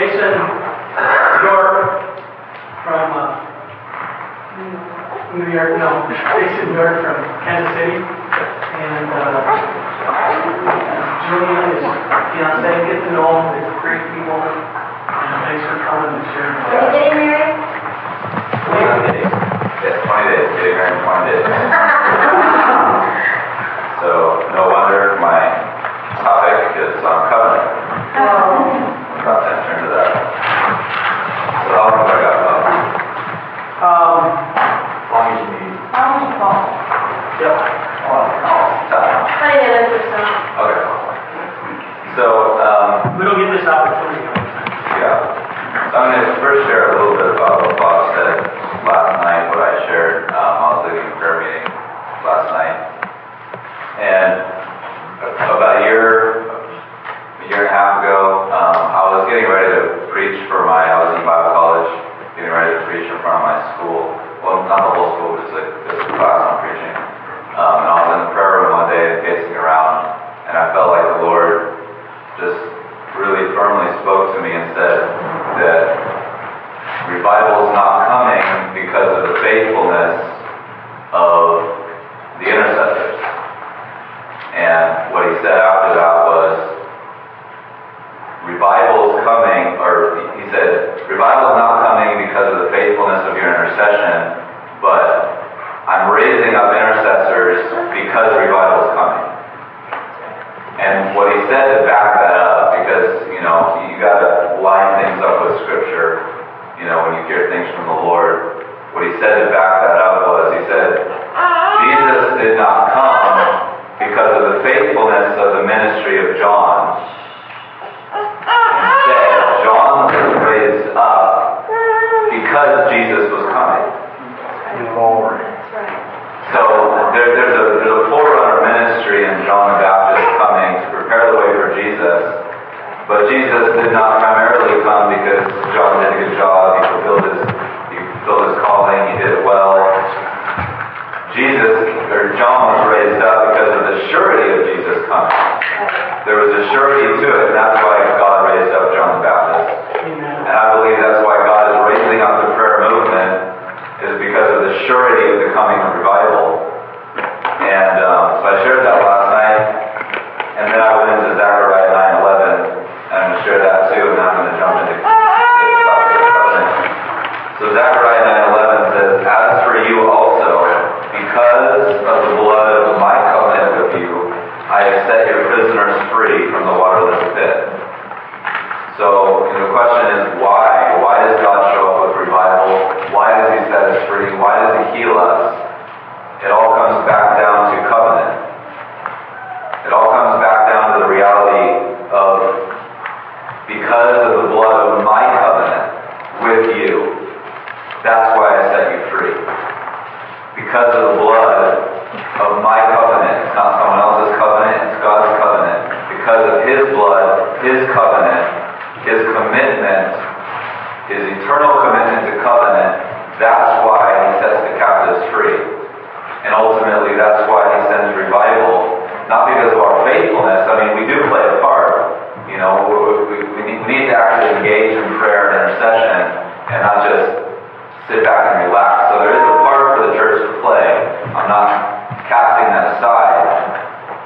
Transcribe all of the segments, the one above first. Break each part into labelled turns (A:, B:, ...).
A: Jason York from uh, New York, no, Jason York from Kansas City. And uh, Julianne is fiance, get to know them, they're great people. And thanks for coming and sharing.
B: Are you getting married?
A: Twenty days.
C: Yes, twenty days, getting married in twenty days. So, no wonder my topic is on covenant.
B: Oh.
C: About to enter into that. So how long have I got left?
A: Um,
C: Long as you need.
B: How long you call?
A: yep.
C: Time.
B: Twenty minutes or so.
C: Okay. So, um,
A: We don't get this opportunity all the time.
C: Yeah. So I'm going to first share a little bit about what Bob said last night, what I shared. Um, I was leading a prayer meeting last night. And about a year, a year and a half ago, um, I was getting ready to preach for my, I was in Bible college, getting ready to preach in front of my school. Well, not the whole school, just like this class I'm preaching. Um, and I was in the prayer room one day and facing around, and I felt like the Lord just really firmly spoke to me and said that revival is not coming because of the faithfulness of the intercessors. And what he said after that was, revival is coming, or he said, revival is not coming because of the faithfulness of your intercession, but I'm raising up intercessors because revival is coming. And what he said to back that up, because, you know, you gotta line things up with scripture, you know, when you hear things from the Lord. What he said to back that up was, he said, Jesus did not come because of the faithfulness of the ministry of John. Instead, John was raised up because Jesus was coming.
B: That's.
C: So there, there's a there's a forerunner ministry in John the Baptist coming to prepare the way for Jesus. But Jesus did not primarily come because John did a good job. He fulfilled his he fulfilled his calling. He did it well. Jesus or John was raised up because of the surety of Jesus coming. There was a surety to it, and that's why God raised up John the Baptist. And I believe that's why God is raising up the prayer movement, is because of the surety of the coming of revival. And um, so I shared that last night, and then I went into Zechariah 9:11, and I'm going to share that too, and then I'm going to jump into the topic of covenant. So Zechariah 9:11 says, "As for you also, because of the blood of my covenant with you, I have set your prisoners free from the waterless pit." So you know, the question is why? Why does God show up with revival? Why does He set us free? Why does He heal us? It all comes back down to covenant. It all comes back down to the reality of because of the blood of my covenant with you, that's why I set you free. Because of the blood of my covenant, it's not someone else's covenant, it's God's covenant. Because of His blood, His covenant, His commitment, His eternal commitment to covenant, that's why He sets the captives free. And ultimately, that's why He sends revival, not because of our faithfulness. I mean, we do play a part. You know, we, we, need, we need to actually engage in prayer and intercession and not just sit back and relax. So there is a part for the church to play. I'm not casting that aside.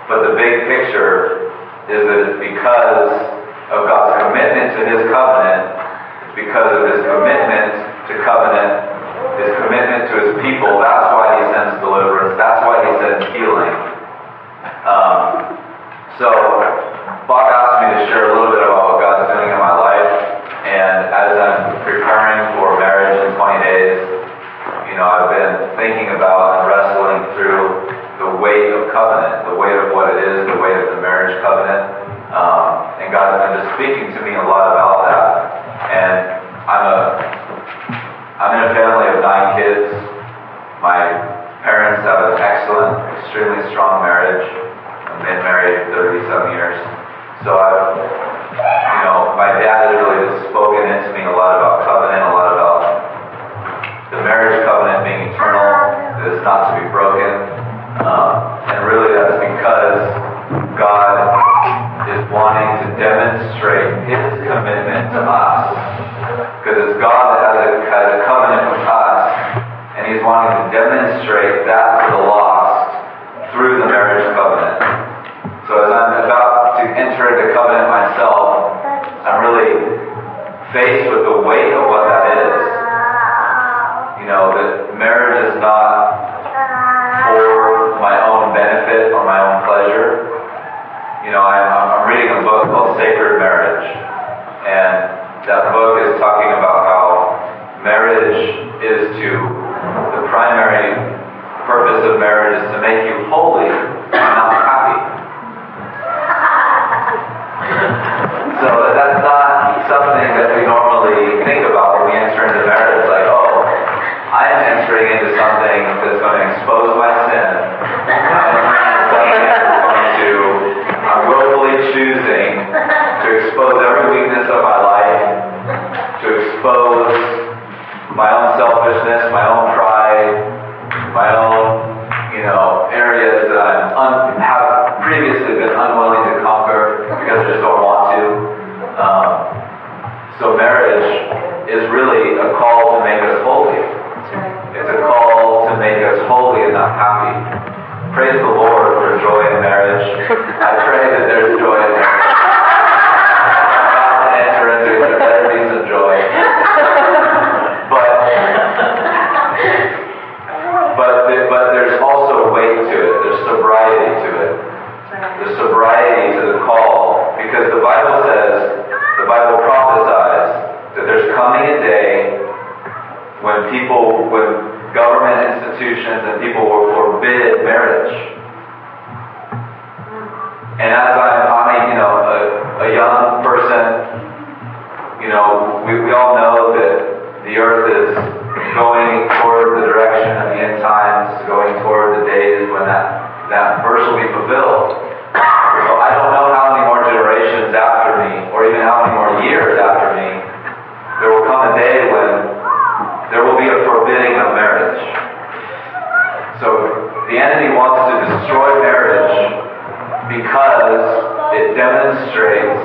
C: But the big picture is that it's because of God's commitment to His covenant, because of His commitment to covenant, His commitment to His people. That's why He sends deliverance. That's why He sends healing. Um, so, Bob asked me to share a little bit about what God's doing in my life, and as I'm preparing for marriage in 20 days, you know, I've been thinking about and wrestling through the weight of covenant, the weight of what it is, the weight of the marriage covenant, um, God's been just speaking to me a lot about that. And I'm a, I'm in a family of nine kids. My parents have an excellent, extremely strong marriage. I've been married 37 years. So I've, you know, my dad has really just spoken into me a lot about covenant, a lot about the marriage covenant being eternal, it's not to demonstrate His commitment to us Because it's God that has a, has a covenant with us, and He's wanting to demonstrate that to the lost through the marriage covenant. So as I'm about to enter into covenant myself, I'm really faced with the weight of book called Sacred Marriage, and that book is talking about how marriage is to, the primary purpose of marriage is to make you expose every weakness of my life, to expose my own selfishness, my own pride, my own, you know, areas that I'm un, have previously been unwilling to conquer because I just don't want to. Um, so marriage is really a call to make us holy. It's a call to make us holy and not happy. Praise the Lord for joy in marriage. I pray that there's joy people, with government institutions and people will forbid marriage. And as I'm, a, you know, a, a young person, you know, we, we all know that the earth is going toward the direction of the end times, going toward the days when that, that verse will be fulfilled. So I don't know how many more generations after me, or even how many more it demonstrates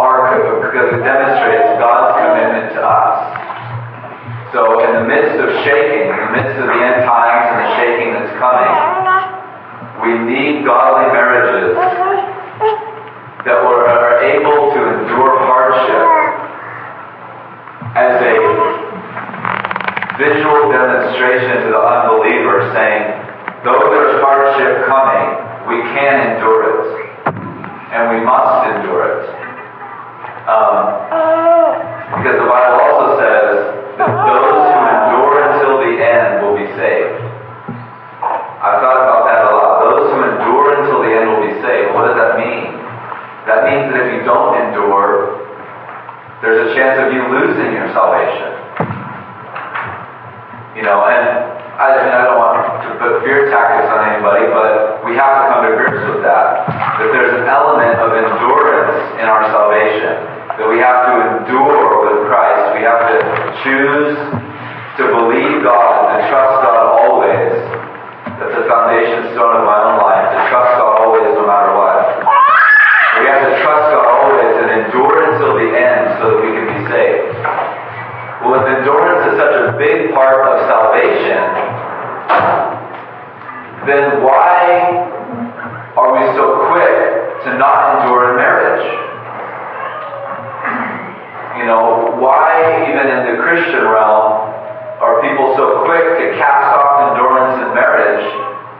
C: our because it demonstrates God's commitment to us. So in the midst of shaking, in the midst of the end times and the shaking that's coming, we need godly marriages in our salvation. That we have to endure with Christ. We have to choose to believe God, to trust God always. That's the foundation stone of my own life, to trust God always no matter what. We have to trust God always and endure until the end so that we can be saved. Well, if endurance is such a big part of salvation, then why are we so quick to not Christian realm are people so quick to cast off endurance in marriage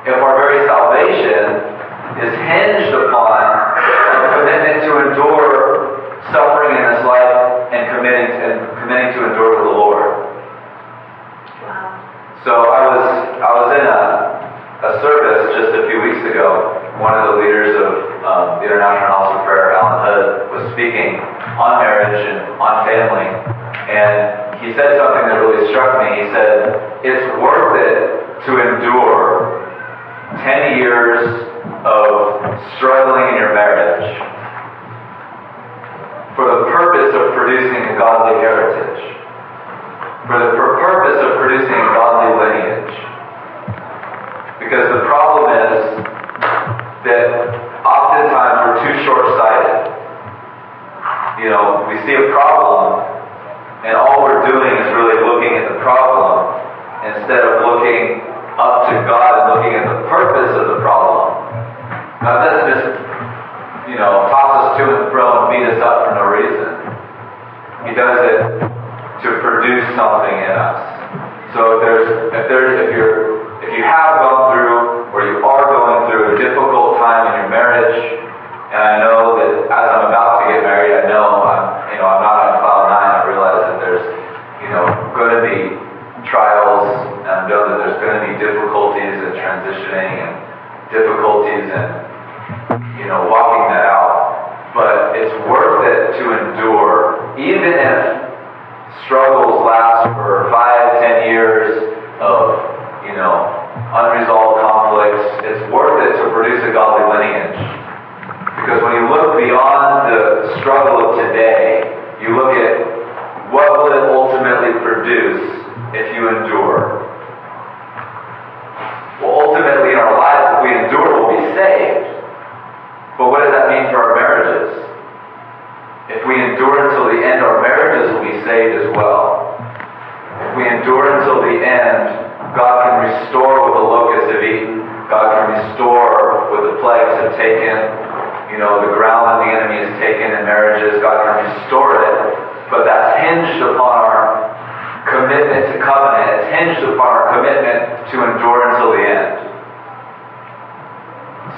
C: if our very salvation is hinged upon a commitment to endure suffering in this life and committing and committing to endure for the Lord.
B: Wow.
C: So I was I was in a, a service just a few weeks ago. One of the leaders of um, the International House of Prayer, Allen Hood, was speaking on marriage and on family, and he said something that really struck me. He said, "It's worth it to endure ten years of struggling in your marriage for the purpose of producing a godly heritage." for the purpose of producing a godly lineage. Because the problem is that oftentimes we're too short-sighted. You know, we see a problem And all we're doing is really looking at the problem instead of looking up to God and looking at the purpose of the problem. God doesn't just, you know, toss us to and fro and beat us up for no reason. He does it to produce something in us. So if there's, if there, if you're, if you have gone through or you are going through a difficult time in your marriage, and I know you know, walking that out. But it's worth it to endure, even if struggles last for five, ten years of, you know, unresolved conflicts. It's worth it to produce a godly lineage. Because when you look beyond the struggle of today, you look at what will it ultimately produce if you endure. Well, ultimately in our lives, if we endure, we'll be saved. But what does that mean for our marriages? If we endure until the end, our marriages will be saved as well. If we endure until the end, God can restore what the locusts have eaten. God can restore what the plagues have taken. You know, the ground that the enemy has taken in marriages, God can restore it. But that's hinged upon our commitment to covenant. It's hinged upon our commitment to endure until the end.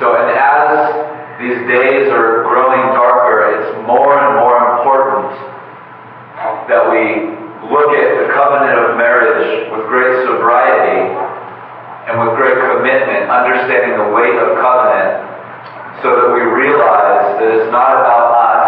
C: So, and as these days are growing darker, it's more and more important that we look at the covenant of marriage with great sobriety and with great commitment, understanding the weight of covenant, so that we realize that it's not about us,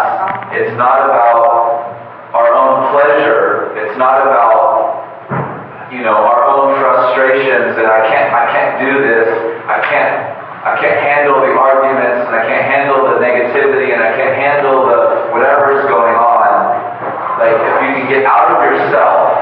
C: it's not about our own pleasure, it's not about you know our own frustrations and I can't I can't do this, I can't I can't handle the arguments and I can't handle the negativity and I can't handle the whatever's going on. Like if you can get out of yourself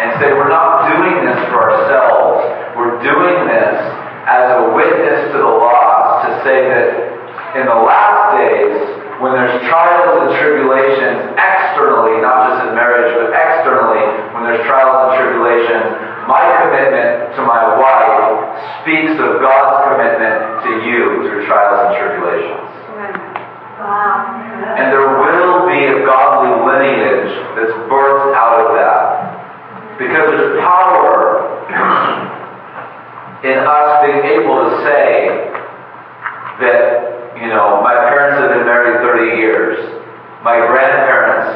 C: and say we're not doing this for ourselves, we're doing this as a witness to the lost to say that in the last days when there's trials and tribulations externally, not just in marriage, but externally, when there's trials and tribulations, my commitment to my wife speaks of God's commitment to you through trials and tribulations.
B: Wow.
C: And there will be a godly lineage that's birthed out of that. Because there's power in us being able to say that, you know, my parents have been married 30 years. My grandparents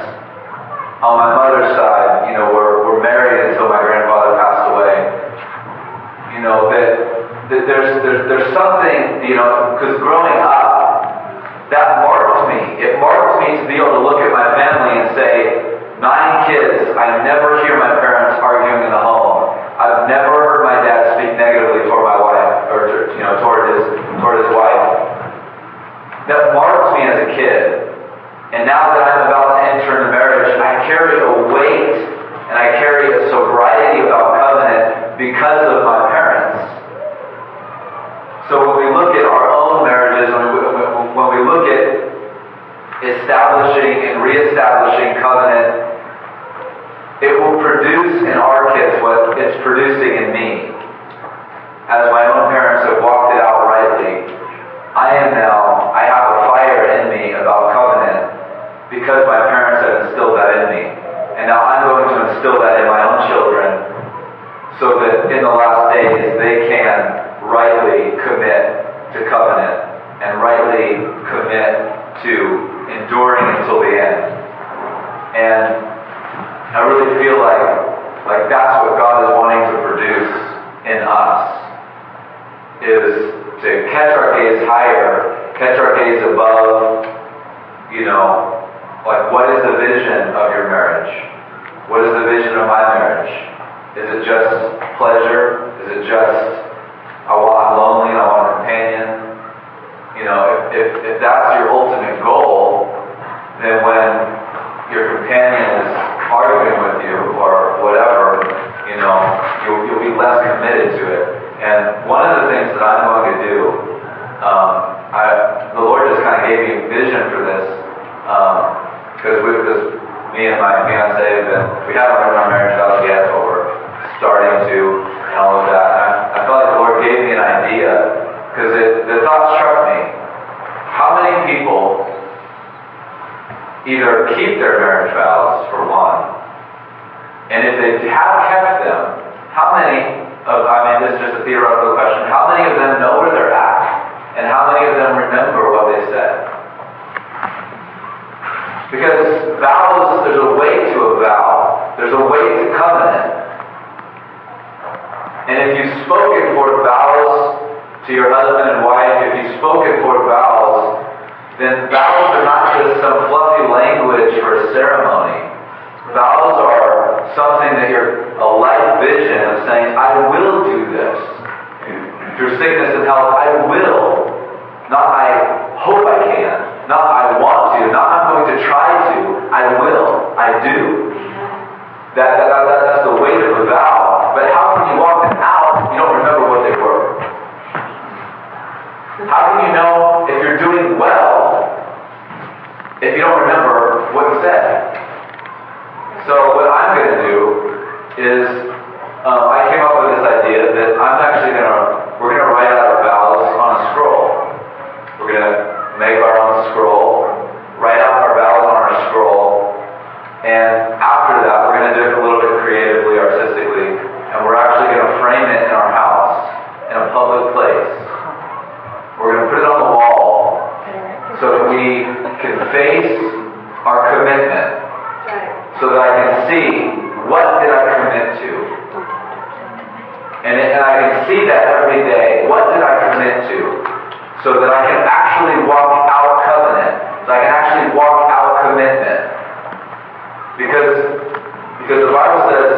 C: on my mother's side, you know, were, were married until my grandfather passed away. You know, that, that there's, there's, there's something, you know, because growing up, that marked me. It marked me to be able to look at my family and say, nine kids, I never hear my parents arguing in the home. I've never heard my dad speak negatively toward my wife, or you know, toward his toward his wife. That marked me as a kid. And now that I'm about to enter into marriage, I carry a weight and I carry a sobriety about covenant because of my parents. So when we look at our own marriages, when we, when we look at establishing and reestablishing covenant, it will produce in our kids what it's producing in me. As my own parents have walked it out rightly, I am now, I have a fire in me about covenant because my parents have instilled that in me. And now I'm going to instill that in my own children so that in the last days they can rightly commit to covenant and rightly commit to enduring until the end. And I really feel like like that's what God is wanting to produce in us is to catch our gaze higher, catch our gaze above, you know, like what is the vision of your marriage? What is the vision of my marriage? Is it just pleasure? Is it just I want I'm lonely and I want a companion? You know, if, if, if that's your ultimate goal, then when your companion is arguing with you or whatever, you know, you'll, you'll be less committed to it. And one of the things that I'm going to do, um, I, the Lord just kind of gave me a vision for this, because we, because me and my fiance have been, we haven't written our marriage vows yet, but we're starting to, and all of that. And I, I felt like the Lord gave me an idea, because the thought struck me. How many people either keep their marriage vows, for one, and if they have kept them, how many of, I mean, this is just a theoretical question, how many of them know where they're at? And how many of them remember what they said? Because vows, there's a way to a vow, there's a way to covenant. And if you've spoken for vows to your husband and wife, if you've spoken for vows, then vows are not just some fluffy language for a ceremony. Vows are something that you're a life vision of saying, I will do this. Through sickness and health, I will. Not I hope I can. Not I want to. Not I'm going to try to. I will. I do. That, that, that, that's the weight of a vow. But how can you walk them out if you don't remember what they were? How can you know if you're doing well if you don't remember what you said? So what I'm going to do is um, I came up with this idea that I'm actually going to we're going to write out our vows on a scroll. We're going to make our own scroll, write out our vows on our scroll, and after that we're going to do it a little bit creatively, artistically, and we're actually going to frame it in our house in a public place. We're going to put it on the wall so that we can face our commitment so that I can see what did I commit to. And, it, and I can see that every day. What did I commit to? So that I can actually walk out covenant. So I can actually walk out commitment. Because, because the Bible says,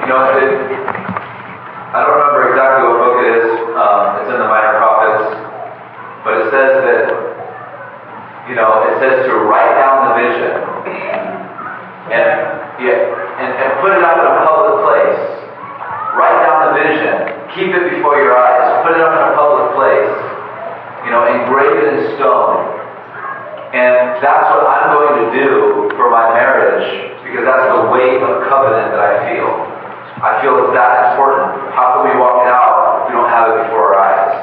C: you know, it, I don't remember exactly what book it is. Um, it's in the Minor Prophets. But it says that, you know, it says to write down the vision and yeah, and, and put it up in a public place. Write down the vision. Keep it before your eyes. Put it up in a public place. You know, engrave it in stone. And that's what I'm going to do for my marriage because that's the weight of covenant that I feel. I feel it's that important. How can we walk it out if we don't have it before our eyes?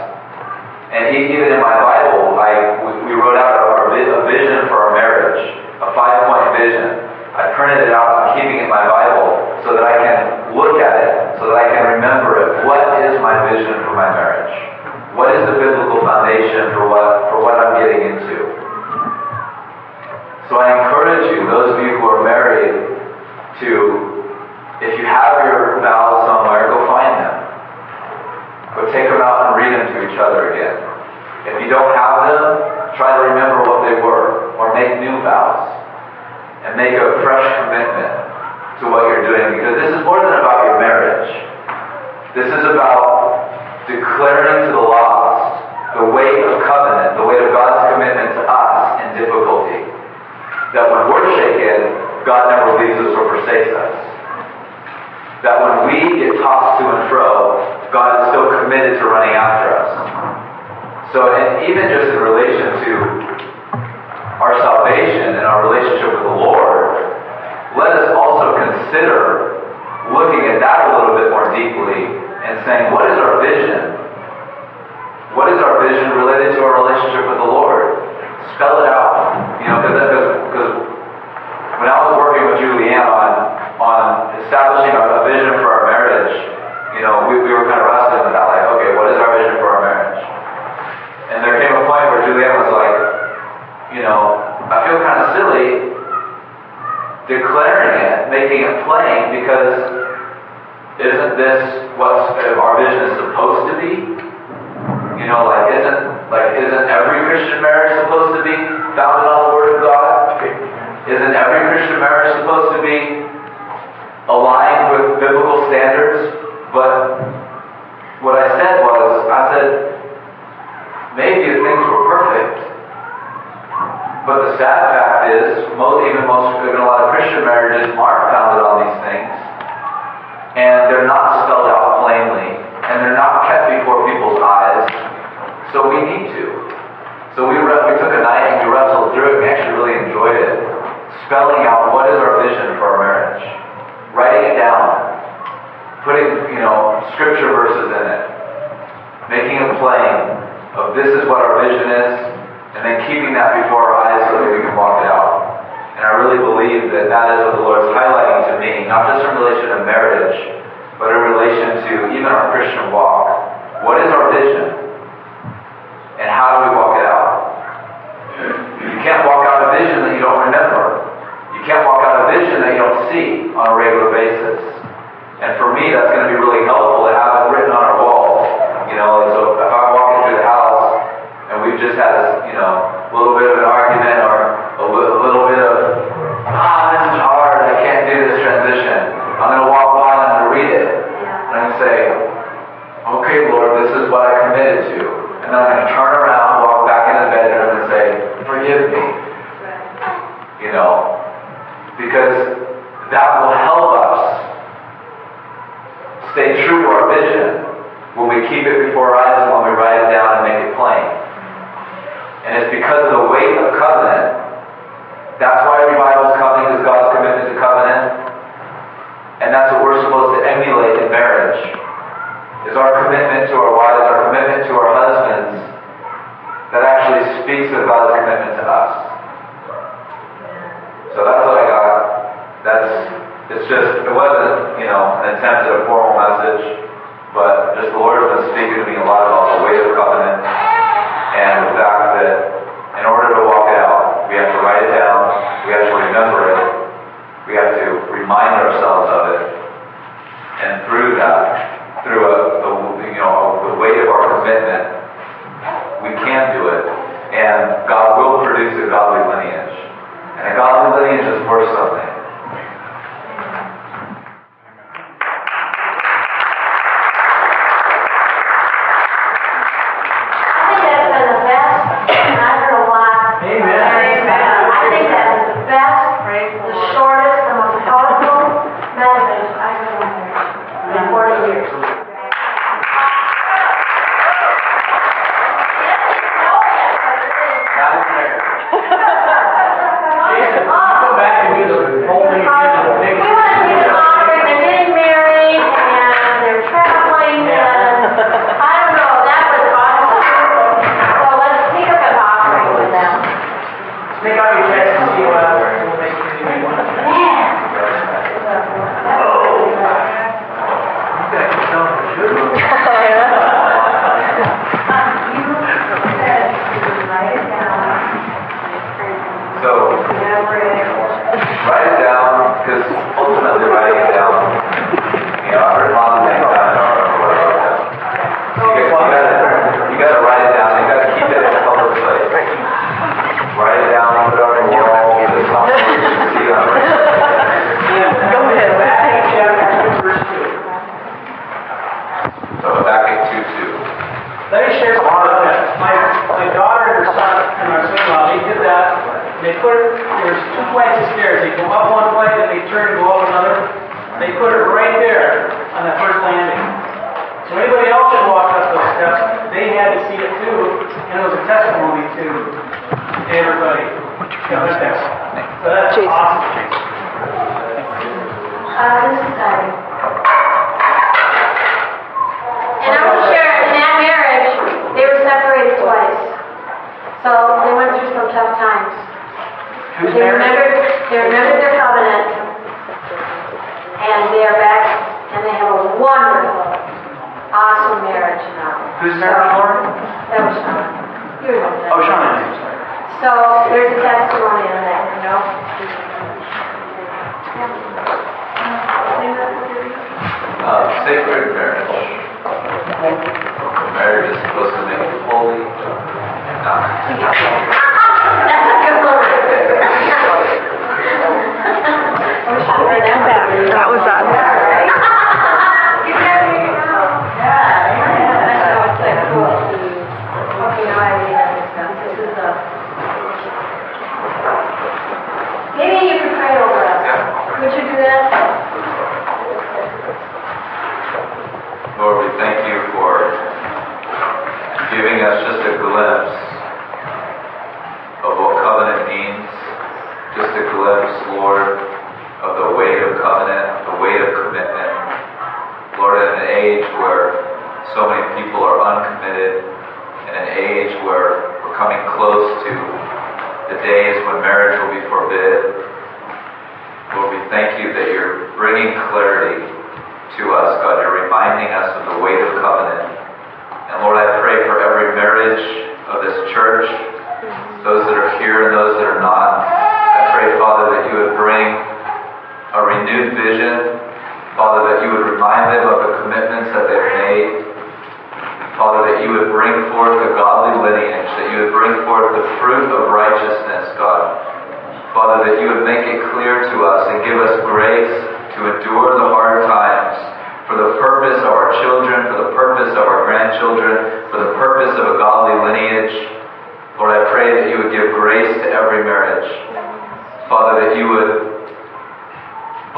C: And e- even in my Bible, I we, we wrote out our, vi- a vision for our marriage, a five-point vision. I printed it out. I'm keeping it in my Bible so that I can look at it, so that I can remember it. What is my vision for my marriage? What is the biblical foundation for what for what I'm getting into? So I encourage you, those of you who are married, to if you have your vows somewhere, go find them. Go take them out and read them to each other again. If you don't have them, try to remember what they were, or make new vows and make a fresh commitment to what you're doing because this is more than about your marriage. This is about declaring to the lost the weight of covenant, the weight of God's commitment to us in difficulty. That when we're shaken, God never leaves us or forsakes us. That when we get tossed to and fro, God is still committed to running after us. So, and even just in relation to our salvation and our relationship with the Lord, let us also consider looking at that a little bit more deeply and saying, what is our vision? What is our vision related to our relationship with the Lord? Spell it out. You know, because when I was working with Julianne on, on establishing a, a vision for our marriage, you know, we, we were kind of wrestling with that, like, okay, what is our vision for our marriage? And there came a point where Julianne was like, you know, I feel kind of silly declaring it, making it plain, because isn't this what our vision is supposed to be? You know, like isn't like isn't every Christian marriage supposed to be founded on the Word of God? Isn't every Christian marriage supposed to be aligned with biblical standards? But what I said was, I said, maybe if things were perfect, but the sad fact is, most, even most, even a lot of Christian marriages are founded on these things, and they're not spelled out plainly, and they're not kept before people's eyes. So we need to. So we re- we took a night and we wrestled through it. We actually really enjoyed it, spelling out what is our vision for our marriage, writing it down, putting you know scripture verses in it, making it plain of this is what our vision is, and then keeping that before our eyes that we can walk it out. And I really believe that that is what the Lord is highlighting to me, not just in relation to marriage, but in relation to even our Christian walk. What is our vision? And how do we walk it out? And that's what we're supposed to emulate in marriage. Is our commitment to our wives, our commitment to our husbands, that actually speaks of God's commitment to us. So that's what I got. That's it's just it wasn't, you know, an attempt at a formal message, but just the Lord has been speaking to me a lot about the weight of covenant and the fact that in order to walk it out, we have to write it down, we have to remember it, we have to remind ourselves and through that, through a, a you know the weight of our commitment, we can do it, and God will produce a godly lineage, and a godly lineage is worth something.
B: So
A: they
B: went through some tough times.
A: Who's
B: They remembered, they remembered their covenant, and they are back, and they have a wonderful, awesome marriage now.
A: Who's married, So- Laura?
B: That was Sean. You remember that.
A: Oh, Shauna.
B: So there's a testimony on that, you know?
C: Uh, sacred marriage. Marriage is supposed to make you holy,
D: That was us.
C: That you would remind them of the commitments that they've made. Father, that you would bring forth a godly lineage, that you would bring forth the fruit of righteousness, God. Father, that you would make it clear to us and give us grace to endure the hard times for the purpose of our children, for the purpose of our grandchildren, for the purpose of a godly lineage. Lord, I pray that you would give grace to every marriage. Father, that you would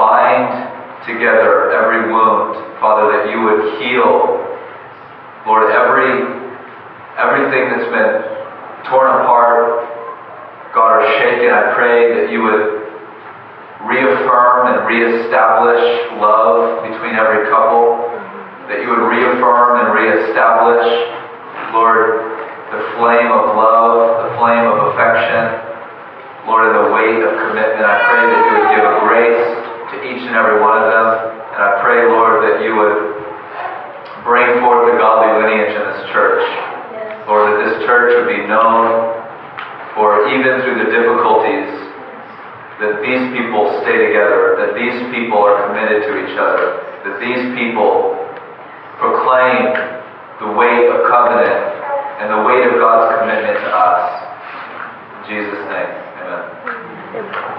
C: bind together every wound. Father, that you would heal, Lord, every everything that's been torn apart, God, or shaken, I pray that you would reaffirm and reestablish love between every couple, that you would reaffirm and reestablish, Lord, the flame of love, the flame of affection, Lord, and the weight of commitment. I pray that you would give a grace to each and every one of them, and I pray, Lord, that you would bring forth the godly lineage in this church. Lord, that this church would be known for even through the difficulties, that these people stay together, that these people are committed to each other, that these people proclaim the weight of covenant and the weight of God's commitment to us. In Jesus' name, amen.